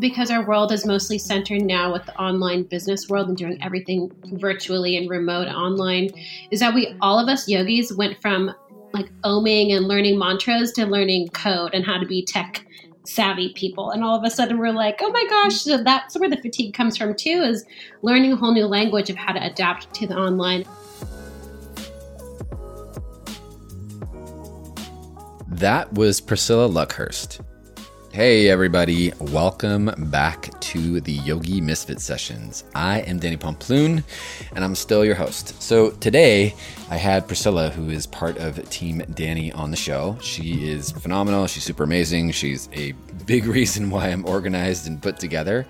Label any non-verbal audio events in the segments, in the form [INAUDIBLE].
because our world is mostly centered now with the online business world and doing everything virtually and remote online is that we all of us yogis went from like oming and learning mantras to learning code and how to be tech savvy people and all of a sudden we're like oh my gosh so that's where the fatigue comes from too is learning a whole new language of how to adapt to the online That was Priscilla Luckhurst. Hey, everybody, welcome back to the Yogi Misfit Sessions. I am Danny Pomploon, and I'm still your host. So, today I had Priscilla, who is part of Team Danny, on the show. She is phenomenal, she's super amazing, she's a big [LAUGHS] reason why I'm organized and put together.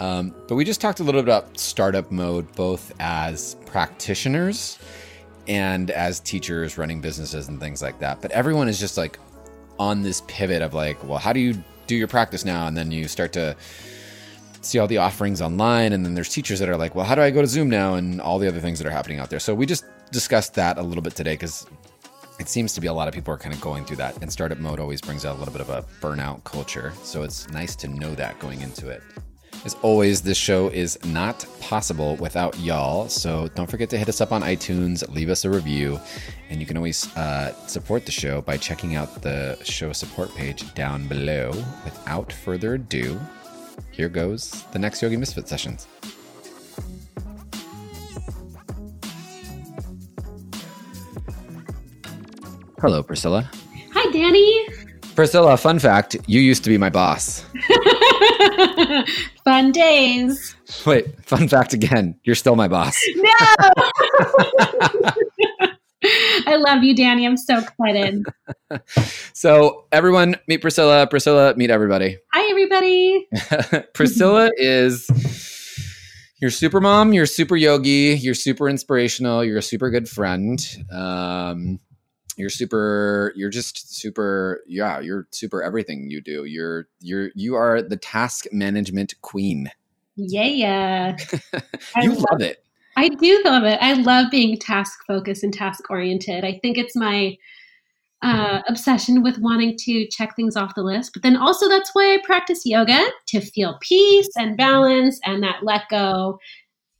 Um, but we just talked a little bit about startup mode, both as practitioners and as teachers running businesses and things like that. But everyone is just like on this pivot of like, well, how do you do your practice now? And then you start to see all the offerings online. And then there's teachers that are like, well, how do I go to Zoom now? And all the other things that are happening out there. So we just discussed that a little bit today because it seems to be a lot of people are kind of going through that. And startup mode always brings out a little bit of a burnout culture. So it's nice to know that going into it. As always, this show is not possible without y'all. So don't forget to hit us up on iTunes, leave us a review, and you can always uh, support the show by checking out the show support page down below. Without further ado, here goes the next Yogi Misfit sessions. Hello, Priscilla. hi danny Priscilla, fun fact you used to be my boss. [LAUGHS] [LAUGHS] fun days Wait, fun fact again. You're still my boss. [LAUGHS] no [LAUGHS] i love you danny i'm so excited So, everyone, meet Priscilla. Priscilla, meet everybody. hi everybody Priscilla is your super mom, you're super yogi, you're super inspirational, you're a super good friend. Um, you're super you're just super yeah, you're super everything you do. You're you're you are the task management queen. yeah yeah [LAUGHS] you love love it. I do love it. I love being task focused and task oriented. I think it's my uh, obsession with wanting to check things off the list. But then also, that's why I practice yoga to feel peace and balance and that let go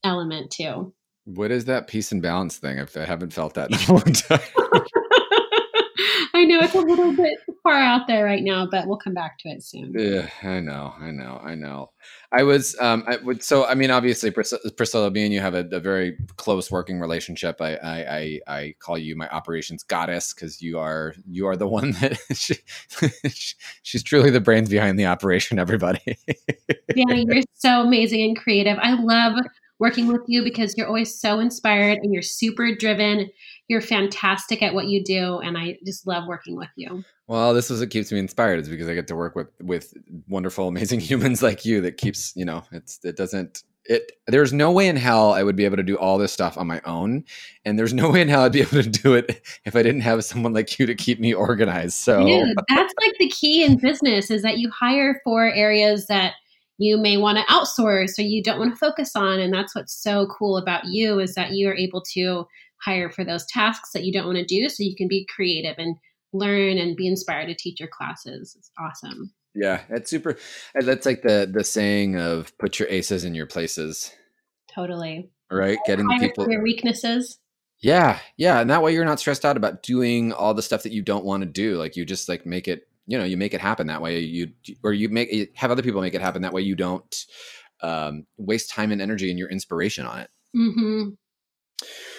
element too. What is that peace and balance thing? If I haven't felt that in a [LAUGHS] long time. I know it's a little bit far out there right now, but we'll come back to it soon. Yeah, I know, I know, I know. I was, um, I would, so I mean, obviously, Pris- Priscilla, me and you have a, a very close working relationship. I, I, I, I call you my operations goddess because you are, you are the one that [LAUGHS] she, she's truly the brains behind the operation. Everybody. yeah, you're so amazing and creative. I love working with you because you're always so inspired and you're super driven. You're fantastic at what you do, and I just love working with you. Well, this is what keeps me inspired is because I get to work with with wonderful, [LAUGHS] amazing humans like you. That keeps you know, it's it doesn't it. There's no way in hell I would be able to do all this stuff on my own, and there's no way in hell I'd be able to do it if I didn't have someone like you to keep me organized. So Dude, that's like the key in business is that you hire for areas that you may want to outsource or you don't want to focus on. And that's what's so cool about you is that you are able to hire for those tasks that you don't want to do so you can be creative and learn and be inspired to teach your classes. It's awesome. yeah, it's super. That's like the the saying of put your aces in your places, Totally. right? Getting the people. your weaknesses. Yeah, yeah, and that way you're not stressed out about doing all the stuff that you don't want to do. Like you just like make it, you know, you make it happen that way. You or you make you have other people make it happen that way. You don't um, waste time and energy and your inspiration on it. hmm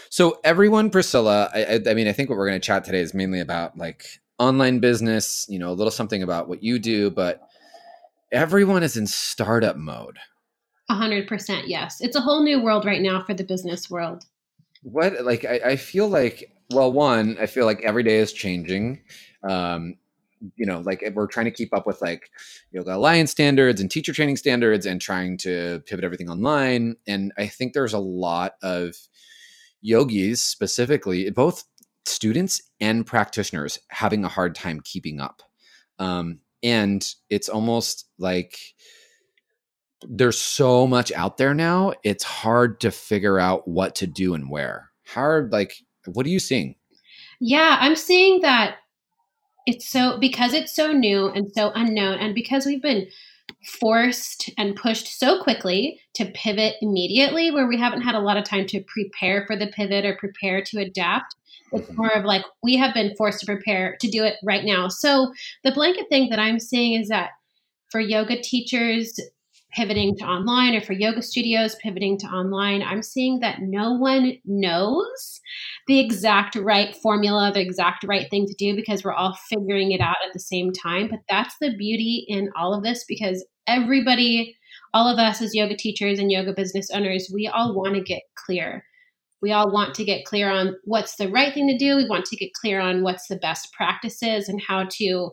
So everyone, Priscilla, I, I, mean, I think what we're going to chat today is mainly about like online business. You know, a little something about what you do, but everyone is in startup mode. A hundred percent. Yes. It's a whole new world right now for the business world. what like I, I feel like well one i feel like every day is changing um you know like we're trying to keep up with like yoga alliance standards and teacher training standards and trying to pivot everything online and i think there's a lot of yogis specifically both students and practitioners having a hard time keeping up. Um and it's almost like there's so much out there now it's hard to figure out what to do and where. Hard, like what are you seeing? Yeah, I'm seeing that it's so because it's so new and so unknown, and because we've been forced and pushed so quickly to pivot immediately where we haven't had a lot of time to prepare for the pivot or prepare to adapt it's mm-hmm. more of like we have been forced to prepare to do it right now so the blanket thing that i'm seeing is that for yoga teachers pivoting to online or for yoga studios pivoting to online i'm seeing that no one knows the exact right formula the exact right thing to do because we're all figuring it out at the same time. But that's the beauty in all of this because everybody all of us as yoga teachers and yoga business owners we all want to get clear. We all want to get clear on what's the right thing to do. We want to get clear on what's the best practices and how to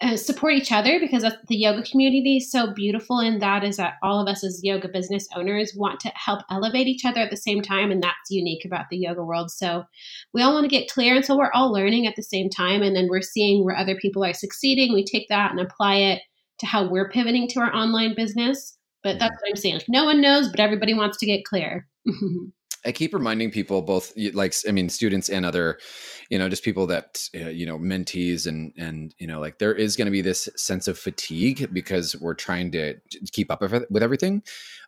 uh, support each other because the yoga community is so beautiful and that is that all of us as yoga business owners want to help elevate each other at the same time and that's unique about the yoga world. So we all want to get clear and so we're all learning at the same time and then we're seeing where other people are succeeding. We take that and apply it to how we're pivoting to our online business but that's what i'm saying. No one knows but everybody wants to get clear [LAUGHS] I keep reminding people, both like I mean, students and other, you know, just people that uh, you know, mentees and and you know, like there is going to be this sense of fatigue because we're trying to keep up with everything,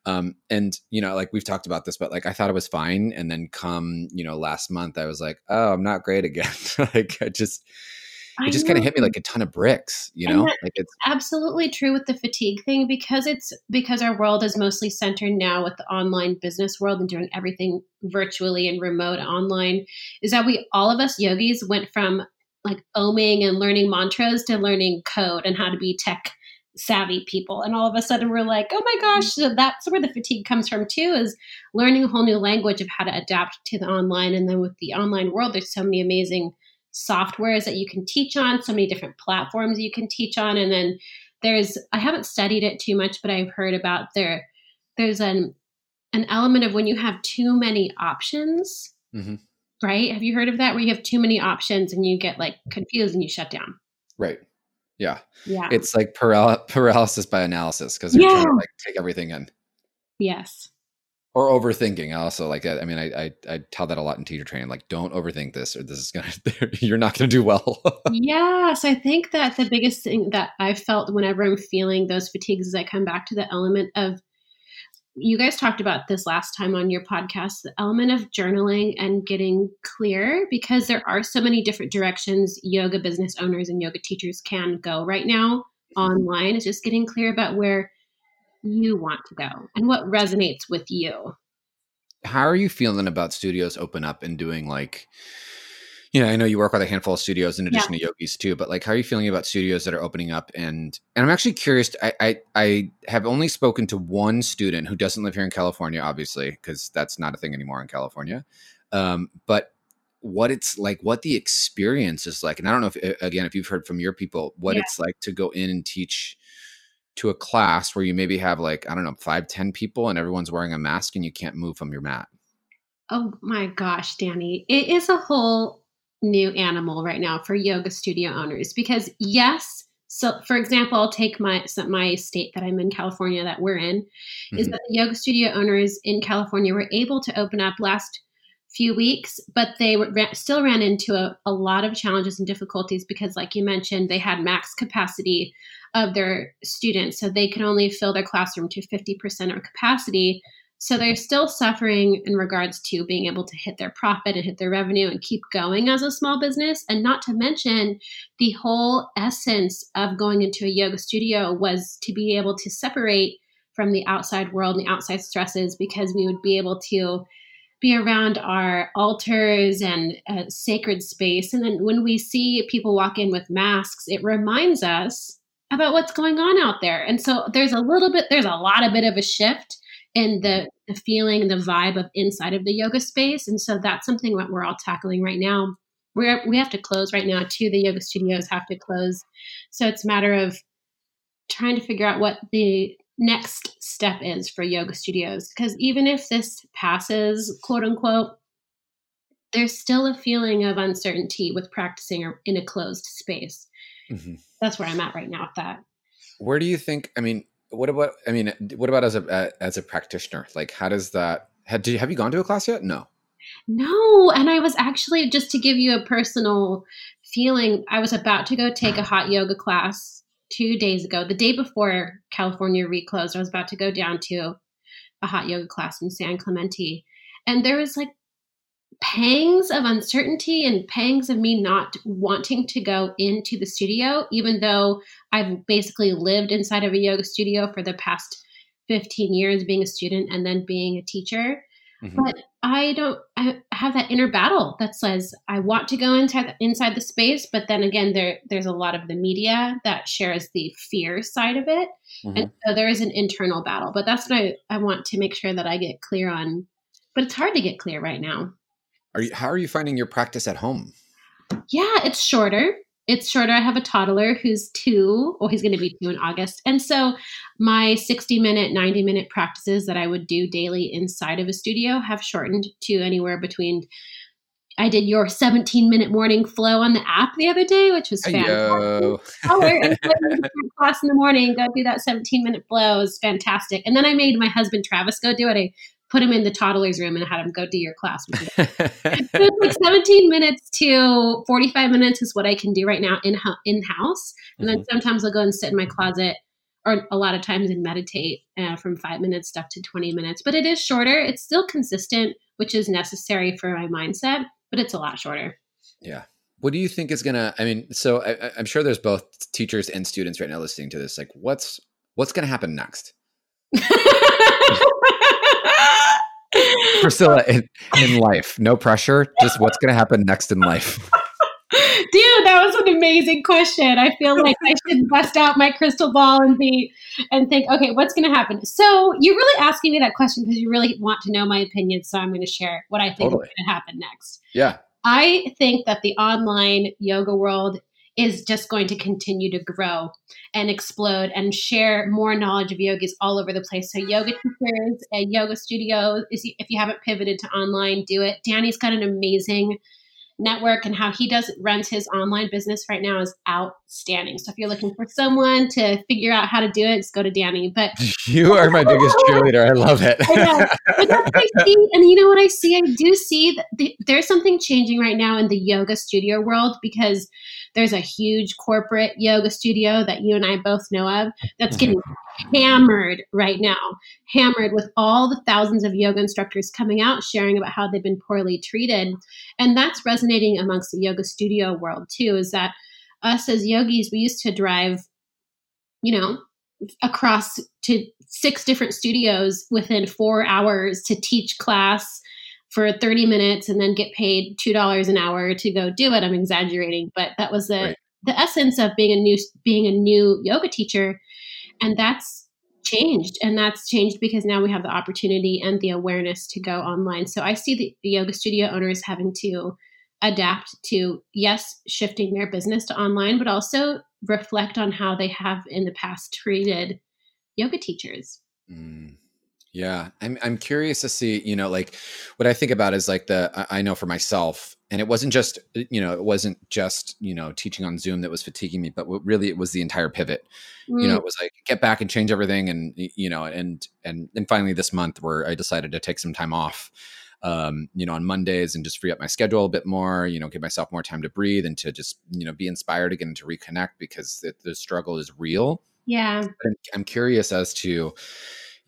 um, and you know, like we've talked about this, but like I thought it was fine, and then come you know last month I was like, oh, I'm not great again. [LAUGHS] like I just it just kind of hit me like a ton of bricks, you know? Like it's absolutely true with the fatigue thing because it's because our world is mostly centered now with the online business world and doing everything virtually and remote online is that we all of us yogis went from like oming and learning mantras to learning code and how to be tech savvy people and all of a sudden we're like oh my mm-hmm. gosh so that's where the fatigue comes from too is learning a whole new language of how to adapt to the online and then with the online world there's so many amazing softwares that you can teach on, so many different platforms you can teach on. And then there's I haven't studied it too much, but I've heard about there there's an an element of when you have too many options. Mm-hmm. Right? Have you heard of that? Where you have too many options and you get like confused and you shut down. Right. Yeah. Yeah. It's like paral- [LAUGHS] paralysis by analysis because you're yeah. trying to like take everything in. Yes or overthinking also like i mean I, I, I tell that a lot in teacher training like don't overthink this or this is gonna [LAUGHS] you're not gonna do well [LAUGHS] yes i think that the biggest thing that i've felt whenever i'm feeling those fatigues is i come back to the element of you guys talked about this last time on your podcast the element of journaling and getting clear because there are so many different directions yoga business owners and yoga teachers can go right now mm-hmm. online it's just getting clear about where you want to go and what resonates with you. How are you feeling about studios open up and doing like you know, I know you work with a handful of studios in addition yeah. to yogis too, but like how are you feeling about studios that are opening up and and I'm actually curious I I, I have only spoken to one student who doesn't live here in California, obviously, because that's not a thing anymore in California. Um, but what it's like, what the experience is like. And I don't know if again, if you've heard from your people, what yeah. it's like to go in and teach to a class where you maybe have like i don't know five ten people and everyone's wearing a mask and you can't move from your mat oh my gosh danny it is a whole new animal right now for yoga studio owners because yes so for example i'll take my my state that i'm in california that we're in mm-hmm. is that the yoga studio owners in california were able to open up last few weeks, but they were, still ran into a, a, lot of challenges and difficulties because, like you mentioned, they had max capacity of their students. So they can only fill their classroom to 50% of capacity. So they're still suffering in regards to being able to hit their profit and hit their revenue and keep going as a small business. And not to mention, the whole essence of going into a yoga studio was to be able to separate from the outside world and the outside stresses because we would be able to be around our altars and sacred space. And then when we see people walk in with masks, it reminds us about what's going on out there. And so there's a little bit, there's a lot of bit of a shift in the, the feeling and the vibe of inside of the yoga space. And so that's something that we're all tackling right now. We're, we have to close right now too. The yoga studios have to close. So it's a matter of trying to figure out what the next step is for yoga studios. Because even if this passes, quote unquote, there's still a feeling of uncertainty with practicing in a closed space. Mm-hmm that's where I'm at right now with that. Where do you think? I mean, what about? I mean, what about as a as a practitioner? Like, how does that? Have, you, have you gone to a class yet? No. No, and I was actually just to give you a personal feeling. I was about to go take a hot yoga class two days ago, the day before California reclosed, I was about to go down to a hot yoga class in San Clemente. And there was like pangs of uncertainty and pangs of me not wanting to go into the studio, even though I've basically lived inside of a yoga studio for the past 15 years being a student and then being a teacher. Mm-hmm. But I don't I have that inner battle that says I want to go inside inside the space, but then again there there's a lot of the media that shares the fear side of it. Mm-hmm. And so there is an internal battle. But that's what I, I want to make sure that I get clear on. But it's hard to get clear right now. Are you how are you finding your practice at home? Yeah, it's shorter it's shorter. I have a toddler who's two, or he's going to be two in August. And so my 60 minute, 90 minute practices that I would do daily inside of a studio have shortened to anywhere between. I did your 17 minute morning flow on the app the other day, which was fantastic. Oh, go [LAUGHS] class in the morning, go do that 17 minute flow. It was fantastic. And then I made my husband Travis go do it. I put him in the toddler's room and had him go do your class. [LAUGHS] it's like 17 minutes to 45 minutes is what I can do right now in in house, and mm-hmm. then sometimes I'll go and sit in my closet, or a lot of times and meditate uh, from five minutes up to 20 minutes. But it is shorter. It's still consistent, which is necessary for my mindset, but it's a lot shorter. Yeah. What do you think is gonna? I mean, so I, I'm sure there's both teachers and students right now listening to this. Like, what's what's gonna happen next? [LAUGHS] Priscilla, in, in life, no pressure, just what's going to happen next in life? [LAUGHS] Dude, that was an amazing question. I feel like I should bust out my crystal ball and be and think, okay, what's going to happen? So you're really asking me that question because you really want to know my opinion. So I'm going to share what I think totally. is going to happen next. Yeah. I think that the online yoga world is just going to continue to grow and explode and share more knowledge of yogis all over the place. So, yoga teachers and yoga studios, if you haven't pivoted to online, do it. Danny's got an amazing network and how he does runs his online business right now is outstanding. So if you're looking for someone to figure out how to do it, just go to Danny. But [LAUGHS] you are my biggest cheerleader. I love it. I [LAUGHS] I see, and you know what I see? I do see that the, there's something changing right now in the yoga studio world because there's a huge corporate yoga studio that you and I both know of that's mm-hmm. getting hammered right now, hammered with all the thousands of yoga instructors coming out sharing about how they've been poorly treated. And that's resonating amongst the yoga studio world too, is that us as yogis, we used to drive, you know, across to six different studios within four hours to teach class for 30 minutes and then get paid $2 an hour to go do it. I'm exaggerating, but that was the, right. the essence of being a new, being a new yoga teacher. And that's changed. And that's changed because now we have the opportunity and the awareness to go online. So I see the yoga studio owners having to adapt to, yes, shifting their business to online, but also reflect on how they have in the past treated yoga teachers. Mm. Yeah, I'm I'm curious to see, you know, like what I think about is like the I know for myself, and it wasn't just you know it wasn't just you know teaching on Zoom that was fatiguing me, but really it was the entire pivot. Mm. You know, mm. it was like get back and change everything, and you know, and and and finally this month where I decided to take some time off, um, you know, on Mondays and just free up my schedule a bit more. You know, give myself more time to breathe and to just you know be inspired again to reconnect because the, the struggle is real. Yeah, I'm, I'm curious as to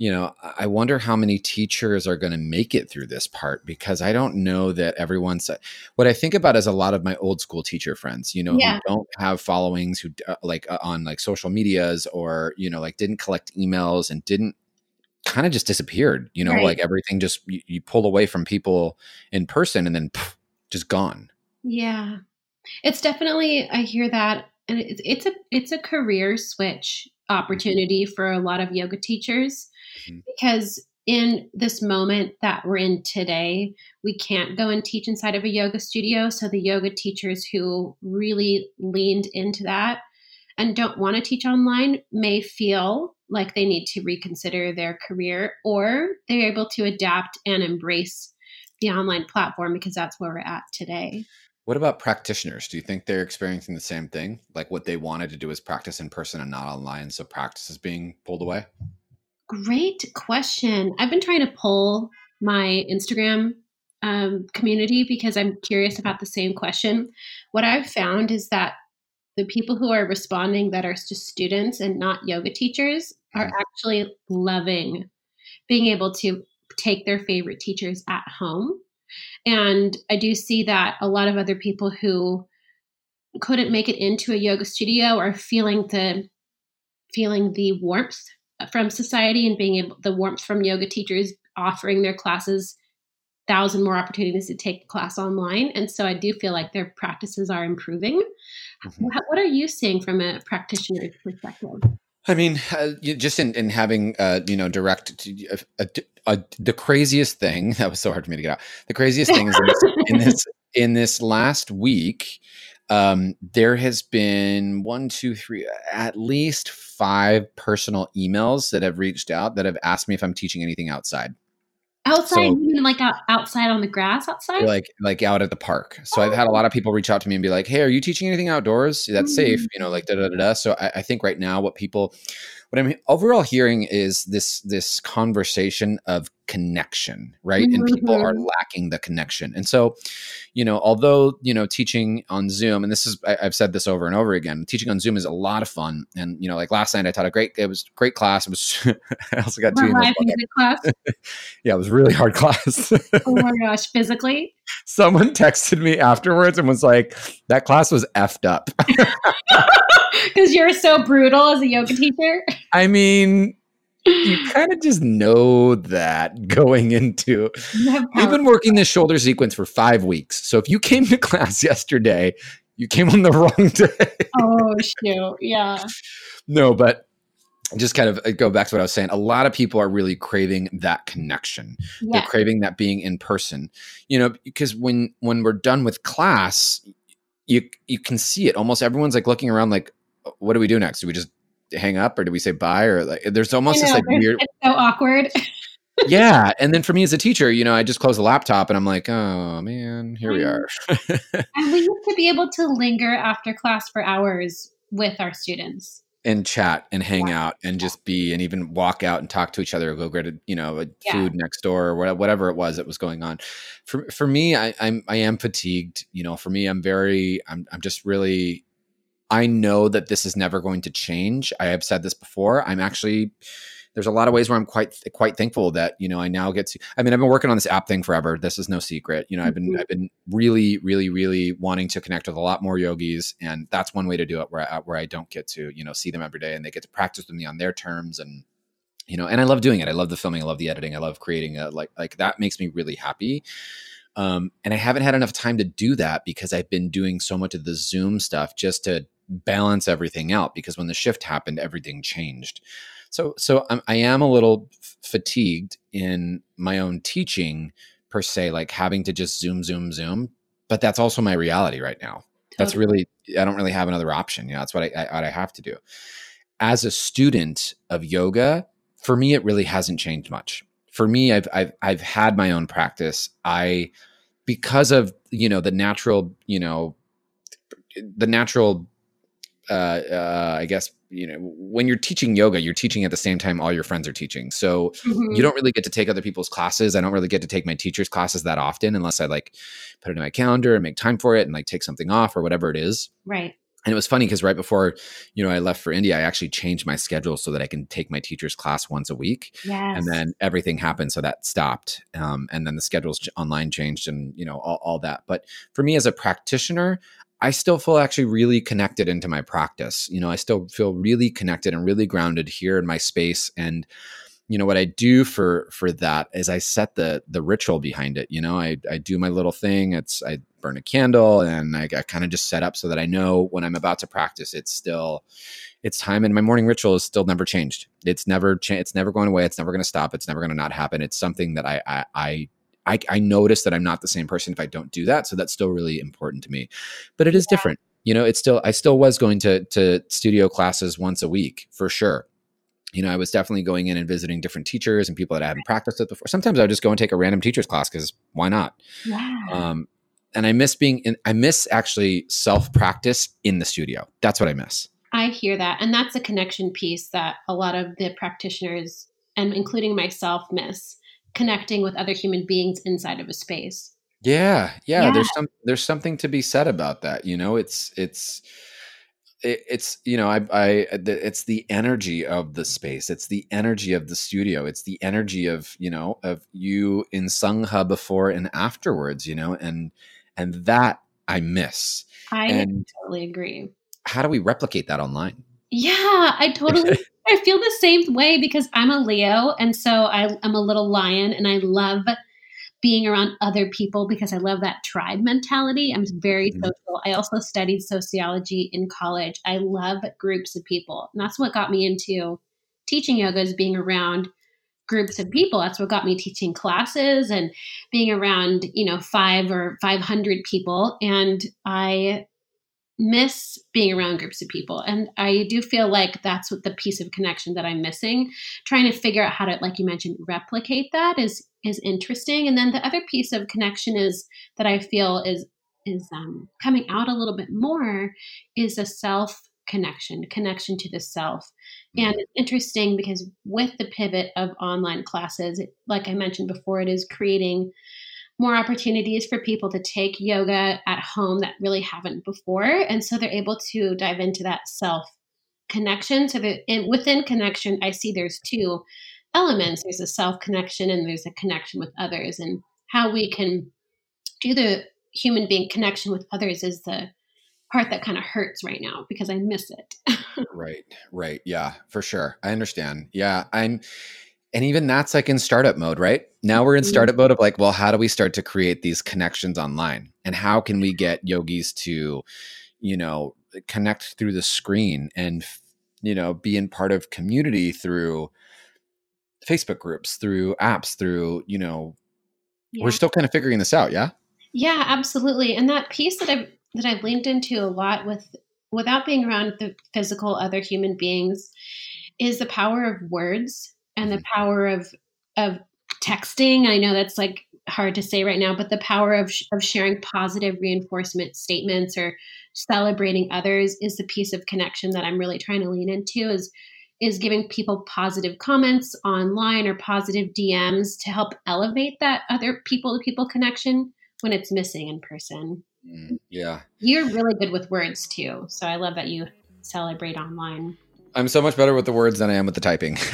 you know, I wonder how many teachers are going to make it through this part because I don't know that everyone's. What I think about is a lot of my old school teacher friends, you know, yeah. who don't have followings, who uh, like uh, on like social medias or, you know, like didn't collect emails and didn't kind of just disappeared, you know, right. like everything just you, you, pull away from people in person and then pff, just gone. Yeah. It's definitely, I hear that. And it's, it's a, it's a career switch opportunity for a lot of yoga teachers mm-hmm. because in this moment that we're in today, we can't go and teach inside of a yoga studio. So the yoga teachers who really leaned into that and don't want to teach online may feel like they need to reconsider their career or they're able to adapt and embrace the online platform because that's where we're at today. What about practitioners? Do you think they're experiencing the same thing? Like what they wanted to do is practice in person and not online, so practice is being pulled away? Great question. I've been trying to pull my Instagram um, community because I'm curious about the same question. What I've found is that the people who are responding that are just students and not yoga teachers are Mhm. actually loving being able to take their favorite teachers at home. And I do see that a lot of other people who couldn't make it into a yoga studio are feeling the feeling the warmth from society and being able the warmth from yoga teachers offering their classes thousand more opportunities to take class online and so i do feel like their practices are improving Mhm. what are you seeing from a practitioner's perspective I mean, uh, just in, in having, uh, you know, direct, to, a, a- the craziest thing [LAUGHS] that was so hard for me to get out. The craziest thing is in this, in this, in this last week, um, there has been one, two, three, at least five personal emails that have reached out that have asked me if I'm teaching anything outside. outside So- you mean like out, outside on the grass outside like like out at the park. So I've had a lot of people reach out to me and be like, "Hey, are you teaching anything outdoors that's safe?" You know, like da da da. da. So I, I think right now what people, what I'm overall hearing is this this conversation of connection, right? And people are Mhm. lacking the connection. And so, you know, although you know teaching on Zoom, and this is I, I've said this over and over again, teaching on Zoom is a lot of fun. And you know, like last night I taught a great, it was great class. It was [LAUGHS] I also got two live music class [LAUGHS] Yeah, it was really hard [LAUGHS] class. oh my gosh physically someone [LAUGHS] texted me afterwards and was like, "That class was effed up." [LAUGHS] because you're so brutal as a yoga teacher I mean, you kind of just know that going into. [LAUGHS] We've been working this shoulder sequence for five weeks, so if you came to class yesterday, you came on the wrong day. oh shoot yeah no, but just kind of uh, go back to what I was saying. A lot of people are really craving that connection. yeah they're craving that being in person you know because when when we're done with class you you can see it almost everyone's like looking around like what do we do next do we just hang up or do we say bye or like there's almost this like weird it's so awkward yeah [LAUGHS] and then for me as a teacher you know i just close the laptop and i'm like oh man here we are And we used to be able to linger after class for hours with our students. And chat and hang out and just be and even walk out and talk to each other or go get a, you know a Yeah. food next door or whatever it was that was going on. For for me I, i'm i am fatigued you know for me i'm very i'm i'm just really i know that this is never going to change. I have said this before. I'm actually there's a lot of ways where i'm quite quite thankful that you know i now get to i mean i've been working on this app thing forever. This is no secret. You know i've been Mhm. i've been really really really wanting to connect with a lot more yogis and that's one way to do it where I, where I don't get to you know see them every day and they get to practice with me on their terms and you know and I love doing it. I love the filming. I love the editing. I love creating a like like that makes me really happy. Um and I haven't had enough time to do that because I've been doing so much of the Zoom stuff just to balance everything out because when the shift happened everything changed so so I'm, I am a little fatigued in my own teaching per se like having to just zoom zoom zoom but that's also my reality right now. That's really i don't really have another option you know that's what I, I what i have to do. As a student of yoga for me it really hasn't changed much. For me i've i've, I've had my own practice. I because of you know the natural you know the natural uh, uh i guess you know when you're teaching yoga you're teaching at the same time all your friends are teaching so Mhm. you don't really get to take other people's classes. I don't really get to take my teacher's classes that often unless I like put it in my calendar and make time for it and like take something off or whatever it is. right. And it was funny because right before, you know, I left for India, I actually changed my schedule so that I can take my teacher's class once a week. Yes. And then everything happened. So that stopped. Um, and then the schedules online changed and, you know, all, all that. But for me as a practitioner, I still feel actually really connected into my practice. You know, I still feel really connected and really grounded here in my space. And, you know, what I do for for that is I set the the ritual behind it. You know, I I do my little thing. It's I burn a candle and I, I kind of just set up so that I know when I'm about to practice, it's still it's time and my morning ritual is still never changed. It's never cha- it's never going away. It's never going to stop. It's never going to not happen. It's something that I I, I I, I notice that I'm not the same person if I don't do that. So that's still really important to me. But it is different. You know, it's still I still was going to to studio classes once a week for sure. You know, I was definitely going in and visiting different teachers and people that I hadn't practiced with before. Sometimes I would just go and take a random teacher's class because why not? yeah. Um, and I miss being in, I miss actually self practice in the studio. That's what I miss. I hear that. And that's a connection piece that a lot of the practitioners, and including myself, miss connecting with other human beings inside of a space. Yeah, yeah, Yeah. There's some there's something to be said about that. You know, it's it's it's you know I, I it's the energy of the space it's the energy of the studio it's the energy of you know of you in sangha before and afterwards you know and and that i miss i and totally agree how do we replicate that online yeah i totally [LAUGHS] i feel the same way because i'm a leo and so I, i'm a little lion and i love being around other people because I love that tribe mentality. I'm very mm-hmm. social. I also studied sociology in college. I love groups of people. And that's what got me into teaching yoga is being around groups of people. That's what got me teaching classes and being around, you know, 5 or 500 people and I miss being around groups of people. And i do feel like that's what the piece of connection that i'm missing. Trying to figure out how to like you mentioned replicate that is is interesting. And then the other piece of connection is that i feel is is um, coming out a little bit more is a self connection connection to the self. And mm-hmm. it's interesting because with the pivot of online classes like i mentioned before it is creating more opportunities for people to take yoga at home that really haven't before. And so they're able to dive into that self connection. So that in, within connection, I see there's two elements there's a self connection and there's a connection with others. And how we can do the human being connection with others is the part that kind of hurts right now because I miss it. [LAUGHS] right, right. Yeah, for sure. I understand. Yeah. I'm, and even that's like in startup mode, right? Now we're in mm-hmm. startup mode of like, well, how do we start to create these connections online? And how can we get yogis to, you know, connect through the screen and, you know, be in part of community through Facebook groups, through apps, through, you know, yeah. we're still kind of figuring this out. Yeah. Yeah, absolutely. And that piece that I've, that I've leaned into a lot with, without being around the physical other human beings is the power of words and the mm-hmm. power of of texting. I know that's like hard to say right now, but the power of of sharing positive reinforcement statements or celebrating others is the piece of connection that I'm really trying to lean into is is giving people positive comments online or positive DMs to help elevate that other people to people connection when it's missing in person. Mm, yeah. You're really good with words too. So I love that you celebrate online. I'm so much better with the words than I am with the typing. [LAUGHS]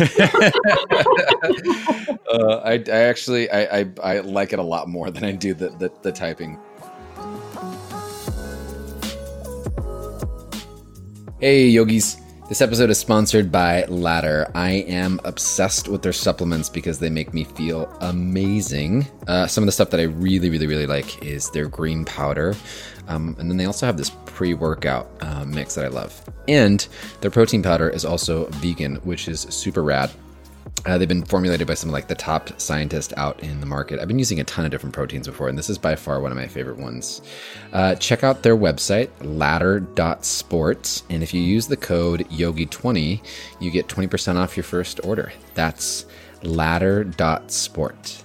uh, I, I, actually I, I, I, like it a lot more than I do the, the, the typing. Hey yogis, this episode is sponsored by Ladder. I am obsessed with their supplements because they make me feel amazing. Uh, some of the stuff that I really, really, really like is their green powder. Um, and then they also have this pre workout uh, mix that I love. And their protein powder is also vegan, which is super rad. Uh, they've been formulated by some of like the top scientists out in the market. I've been using a ton of different proteins before, and this is by far one of my favorite ones. Uh, check out their website, ladder.sports, and if you use the code YOGI20, you get 20% off your first order. That's ladder.sport.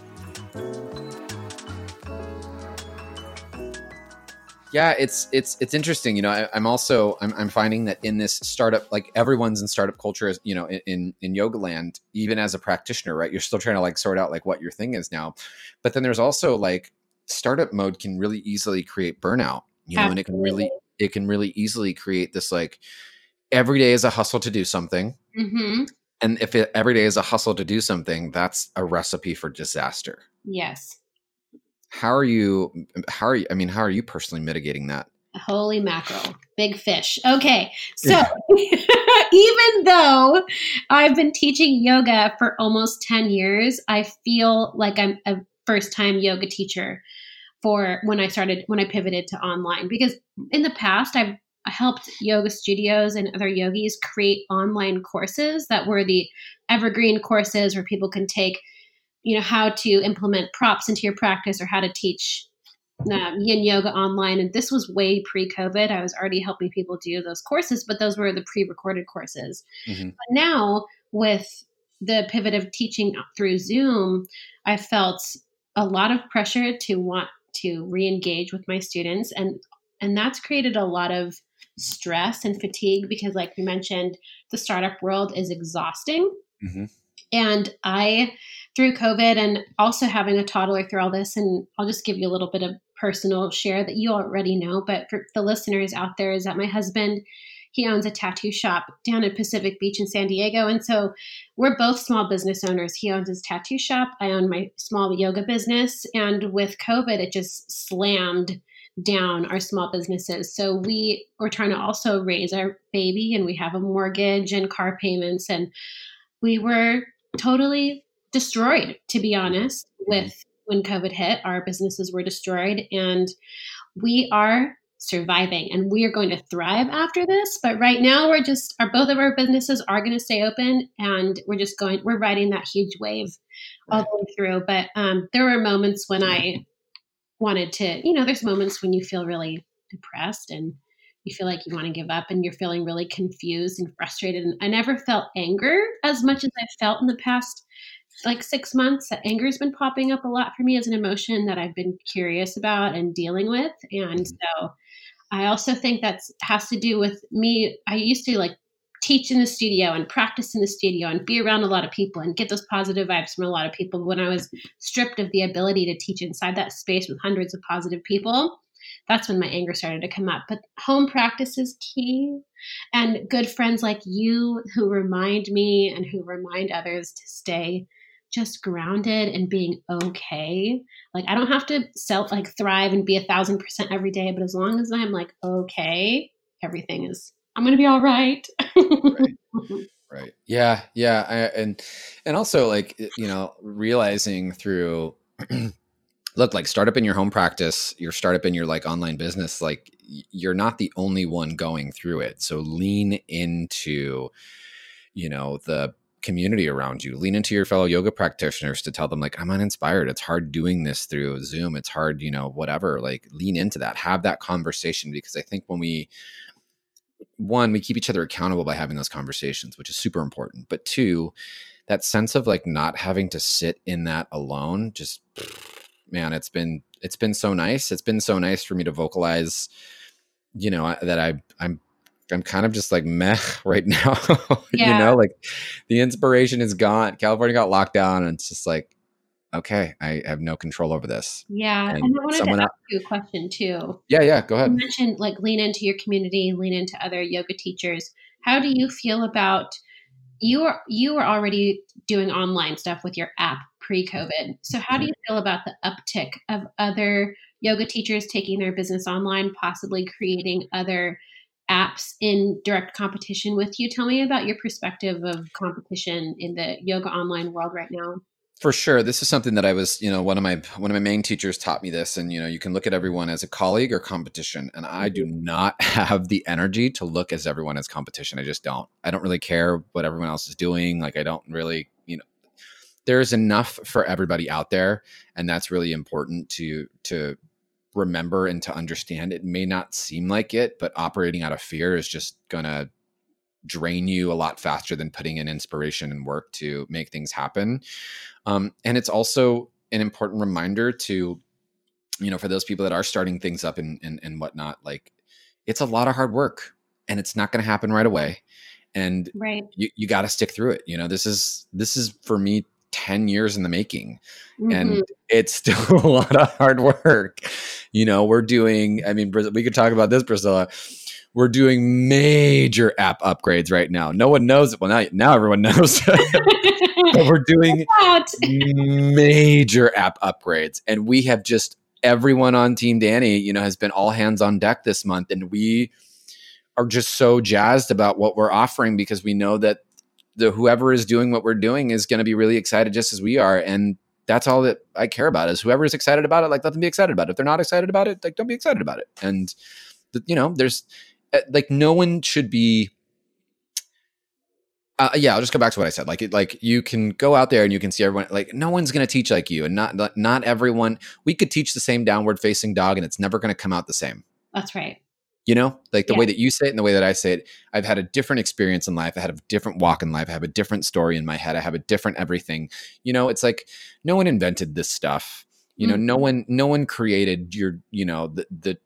yeah it's it's it's interesting you know I, am also I'm, I'm finding that in this startup like everyone's in startup culture you know in in yoga land even as a practitioner right? You're still trying to like sort out like what your thing is now. But then there's also like startup mode can really easily create burnout you know Absolutely. and it can really it can really easily create this like every day is a hustle to do something. Mm-hmm. and if it, every day is a hustle to do something that's a recipe for disaster. Yes how are you how are you i mean how are you personally mitigating that? Holy mackerel. Big fish. Okay so [LAUGHS] even though i've been teaching yoga for almost 10 years i feel like i'm a first time yoga teacher for when i started when i pivoted to online because in the past i've helped yoga studios and other yogis create online courses that were the evergreen courses where people can take you know how to implement props into your practice or how to teach um, yin yoga online. And this was way pre-covid. I was already helping people do those courses but those were the pre-recorded courses. Mm-hmm. but now with the pivot of teaching through zoom i felt a lot of pressure to want to re-engage with my students. And and that's created a lot of stress and fatigue because like we mentioned the startup world is exhausting. Mm-hmm. and i through COVID and also having a toddler through all this. And I'll just give you a little bit of personal share that you already know, but for the listeners out there, is that my husband, he owns a tattoo shop down in Pacific Beach in San Diego. And so we're both small business owners. He owns his tattoo shop. I own my small yoga business. And with COVID, it just slammed down our small businesses. So we were trying to also raise our baby and we have a mortgage and car payments. And we were totally destroyed, to be mm-hmm. honest, mm-hmm. with when COVID hit, our businesses were destroyed. And we are surviving and we are going to thrive after this but right now we're just our both of our businesses are going to stay open and we're just going we're riding that huge wave all the way through but um, there were moments when i mm-hmm. wanted to you know there's moments when you feel really depressed and you feel like you want to give up and you're feeling really confused and frustrated and i never felt anger as much as i felt in the past like six months that anger has been popping up a lot for me as an emotion that i've been curious about and dealing with and mm-hmm. so I also think that has to do with me. I used to like teach in the studio and practice in the studio and be around a lot of people and get those positive vibes from a lot of people. When I was stripped of the ability to teach inside that space with hundreds of positive people, that's when my anger started to come up. But home practice is key. And good friends like you who remind me and who remind others to stay just grounded and being okay. Like I don't have to self like thrive and be a thousand percent every day, but as long as I'm like okay, everything is I'm gonna be all right. right. [LAUGHS] right. Yeah. Yeah. I, and and also like you know realizing through. [CLEARS THROAT] look like startup in your home practice your startup in your like online business like you're not the only one going through it so lean into you know the community around you. Lean into your fellow yoga practitioners to tell them like I'm uninspired. It's hard doing this through Zoom. It's hard, you know, whatever. Like lean into that. Have that conversation because I think when we one, we keep each other accountable by having those conversations, which is super important. But two, that sense of like not having to sit in that alone, just man, it's been it's been so nice. It's been so nice for me to vocalize, you know, that I I'm I'm kind of just like meh [LAUGHS] right now. [LAUGHS] Yeah. you know, like the inspiration is gone. California got locked down, and it's just like, okay, I have no control over this. Yeah, and, and I wanted to ask you a question too. Yeah, yeah, go ahead. You mentioned like lean into your community, lean into other yoga teachers. How do you feel about you are you were already doing online stuff with your app pre-COVID. So how do mm-hmm. you feel about the uptick of other yoga teachers taking their business online, possibly creating other apps in direct competition with you. Tell me about your perspective of competition in the yoga online world right now. For sure, this is something that I was, you know, one of my one of my main teachers taught me this, and you know, you can look at everyone as a colleague or competition, and I do mm-hmm. not [LAUGHS] have the energy to look as everyone as competition. I just don't. I don't really care what everyone else is doing. Like, I don't really, you know, there's enough for everybody out there, and that's really important to to remember and to understand. It may not seem like it, but operating out of fear is just going to drain you a lot faster than putting in inspiration and work to make things happen. Um, and it's also an important reminder to, you know, for those people that are starting things up and, and, and whatnot, like it's a lot of hard work and it's not going to happen right away. And right. you, you got to stick through it. You know, this is, this is for me 10 years in the making mm-hmm. and it's [LAUGHS] still a lot of hard work you know we're doing i mean we could talk about this priscilla. We're doing major app upgrades right now. No one knows it. Well now, now everyone [LAUGHS] knows. [LAUGHS] But we're doing major app upgrades. And we have just everyone on team danny you know has been all hands on deck this month. And we are just so jazzed about what we're offering because we know that the whoever is doing what we're doing is going to be really excited just as we are. And that's all that I care about is whoever is excited about it like let them be excited about it if they're not excited about it like don't be excited about it and the, you know there's eh, like no one should be uh, yeah, I'll just go back to what I said. Like, it, like you can go out there and you can see everyone. Like, no one's going to teach like you, and not not everyone. We could teach the same downward facing dog, and it's never going to come out the same. That's right you know like the yeah. way that you say it and the way that i say it i've had a different experience in life i had a different walk in life i have a different story in my head i have a different everything you know it's like no one invented this stuff you know mm-hmm. no one no one created your you know the the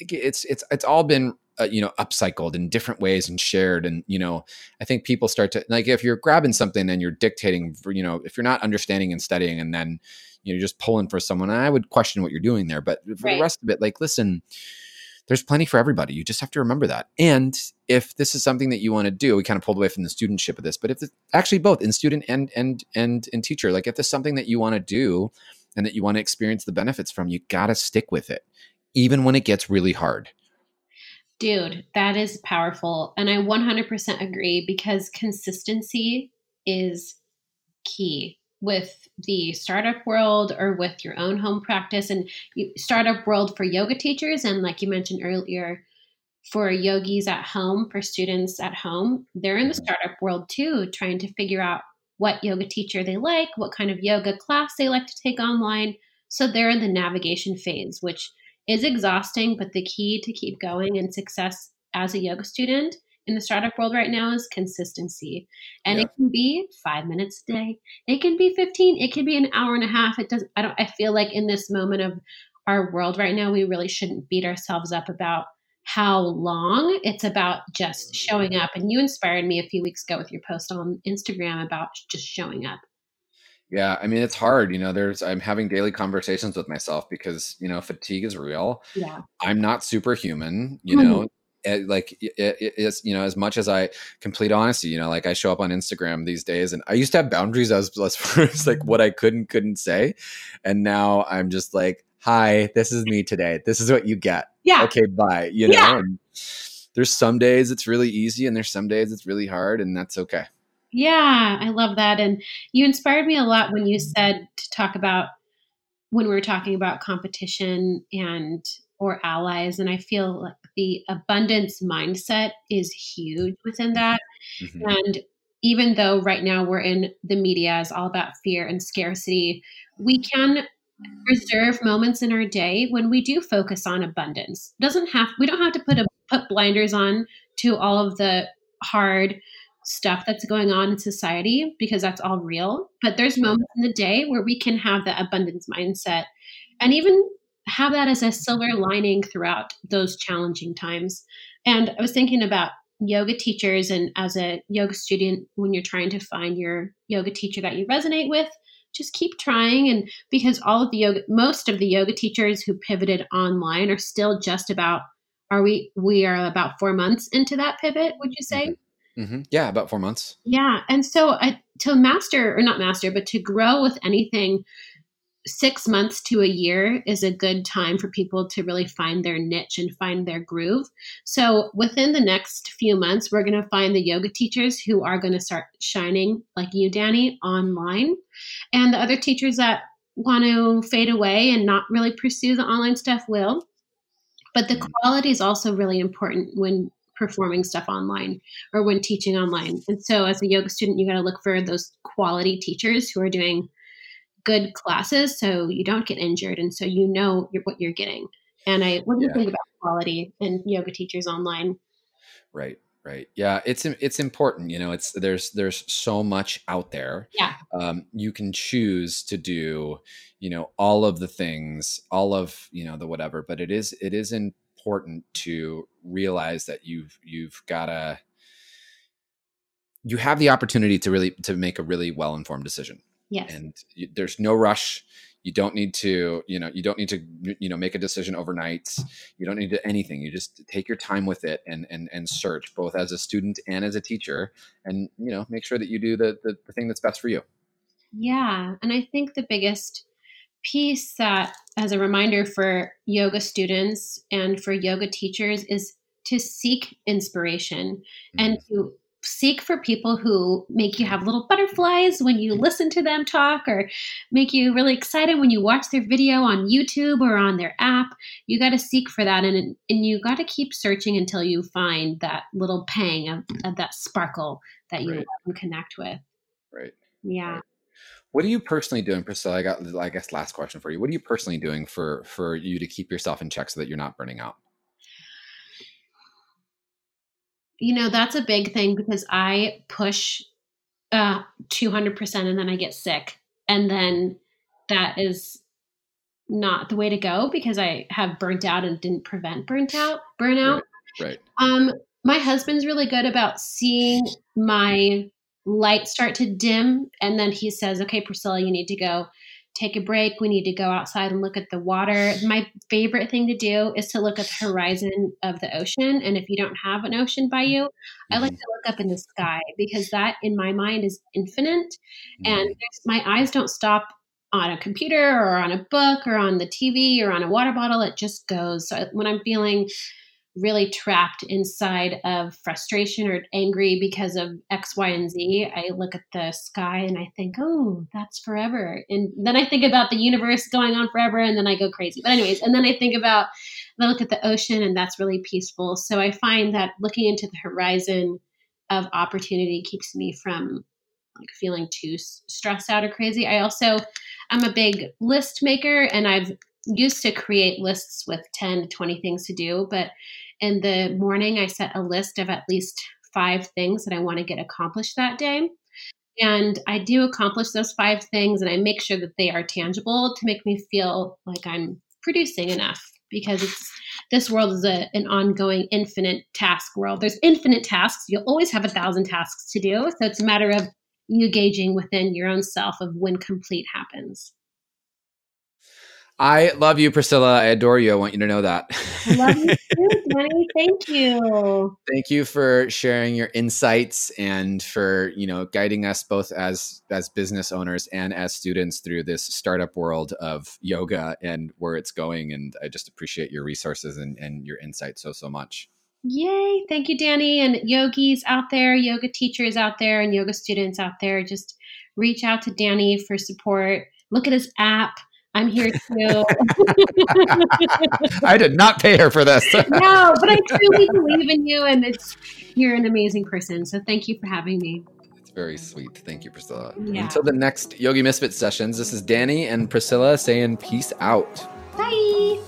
it's it's it's all been uh, you know upcycled in different ways and shared and you know i think people start to like if you're grabbing something and you're dictating for, you know if you're not understanding and studying and then you know just pulling for someone i would question what you're doing there but for right. the rest of it like listen there's plenty for everybody. You just have to remember that. And if this is something that you want to do, we kind of pulled away from the studentship of this, but if it's actually both in student and and and in teacher, like if there's something that you want to do and that you want to experience the benefits from, you got to stick with it, even when it gets really hard. Dude, that is powerful. And I 100% agree because consistency is key with the startup world or with your own home practice and startup world for yoga teachers and like you mentioned earlier for yogis at home for students at home they're in the mm-hmm. startup world too trying to figure out what yoga teacher they like what kind of yoga class they like to take online so they're in the navigation phase which is exhausting but the key to keep going and success as a yoga student in the startup world right now is consistency. And yeah. it can be five minutes a day. It can be 15. It can be an hour and a half. It does I don't I feel like in this moment of our world right now, we really shouldn't beat ourselves up about how long. It's about just showing up. And you inspired me a few weeks ago with your post on Instagram about just showing up. Yeah, I mean it's hard, you know, there's I'm having daily conversations with myself because, you know, fatigue is real. Yeah. I'm not superhuman, you mm-hmm. know Eh, like it, eh, it's you know as much as I complete honesty, you know, like I show up on Instagram these days, and I used to have boundaries as as far as like mm-hmm. what I could and couldn't say, and now I'm just like, hi, this is me today. This is what you get. Yeah. Okay, bye. You know. Yeah. There's some days it's really easy, and there's some days it's really hard, and that's okay. Yeah, I love that, and you inspired me a lot when you mm-hmm. said to talk about when we were talking about competition and or allies. And I feel like the abundance mindset is huge within that. Mm-hmm. And even though right now we're in the media is all about fear and scarcity, we can reserve moments in our day when we do focus on abundance. Doesn't have we don't have to put a put blinders on to all of the hard stuff that's going on in society because that's all real. But there's moments in the day where we can have that abundance mindset and even have that as a silver lining throughout those challenging times. And I was thinking about yoga teachers and as a yoga student, when you're trying to find your yoga teacher that you resonate with, just keep trying. And because all of the yoga, most of the yoga teachers who pivoted online are still just about, are we, we are about four months into that pivot, would you say? Mm-hmm. Mm-hmm. Yeah, about four months. Yeah. And so I, to master, or not master, but to grow with anything, six months to a year is a good time for people to really find their niche and find their groove. So within the next few months, we're going to find the yoga teachers who are going to start shining, like you, Danny, online, and the other teachers that want to fade away and not really pursue the online stuff will. But the mm. quality is also really important when performing stuff online or when teaching online. And so as a yoga student, you got to look for those quality teachers who are doing good classes so you don't get injured and so you know you're, what you're getting. And I, what do you yeah. think about quality and yoga teachers online? Right right yeah it's it's important you know it's there's there's so much out there yeah um, you can choose to do you know all of the things all of you know the whatever but it is it is important to realize that you've you've got to you have the opportunity to really to make a really well informed decision Yes. And you, there's no rush. You don't need to, you know, you don't need to, you know, make a decision overnight. You don't need to anything. You just take your time with it and and and search both as a student and as a teacher, and you know, make sure that you do the the, the thing that's best for you. Yeah, and I think the biggest piece that, as a reminder for yoga students and for yoga teachers, is to seek inspiration mm-hmm. and to seek for people who make you have mm-hmm. little butterflies when you mm-hmm. listen to them talk or make you really excited when you watch their video on YouTube or on their app. You got to seek for that and and you got to keep searching until you find that little pang of, mm-hmm. of that sparkle that you right. can connect with. Right. Yeah. Right. What are you personally doing, Priscilla? I got, I guess, last question for you. What are you personally doing for for you to keep yourself in check so that you're not burning out? You know, that's a big thing because I push uh 200% and then I get sick. And then that is not the way to go because I have burnt out and didn't prevent burnt out burnout. Right. right. Um my husband's really good about seeing my light start to dim and then he says, "Okay, Priscilla, you need to go take a break. We need to go outside and look at the water. My favorite thing to do is to look at the horizon of the ocean. And if you don't have an ocean by you, mm-hmm. I like mm-hmm. to look up in the sky because that in my mind is infinite. Mm-hmm. And my eyes don't stop on a computer or on a book or on the TV or on a water bottle. It just goes. So when I'm feeling really trapped inside of frustration or angry because of X, Y, and Z, I look at the sky and I think, oh, that's forever. And then I think about the universe going on forever and then I go crazy. But, anyways, and then I think about, I look at the ocean and that's really peaceful. So I find that looking into the horizon of opportunity keeps me from like feeling too stressed out or crazy. I also, I'm a big list maker and I've used to create lists with 10 to 20 things to do, but in the morning, I set a list of at least five things that I want to get accomplished that day. And I do accomplish those five things and I make sure that they are tangible to make me feel like I'm producing enough because it's this world is a, an ongoing infinite task world. There's infinite tasks. You'll always have a thousand tasks to do. So it's a matter of you gauging within your own self of when complete happens. I love you, Priscilla. I adore you. I want you to know that. love you [LAUGHS] too, Danny. Thank you. Thank you for sharing your insights and for you know guiding us both as as business owners and as students through this startup world of yoga and where it's going. And I just appreciate your resources and, and your insight so so much. Yay! Thank you, Danny, and yogis out there, yoga teachers out there, and yoga students out there. Just reach out to Danny for support. Look at his app I'm here too. [LAUGHS] I did not pay her for this. [LAUGHS] no, but I truly believe in you, and it's you're an amazing person. So thank you for having me. It's very sweet. Thank you, Priscilla. Yeah. Until the next Yogi Misfit sessions, this is Danny and Priscilla saying peace out. Bye.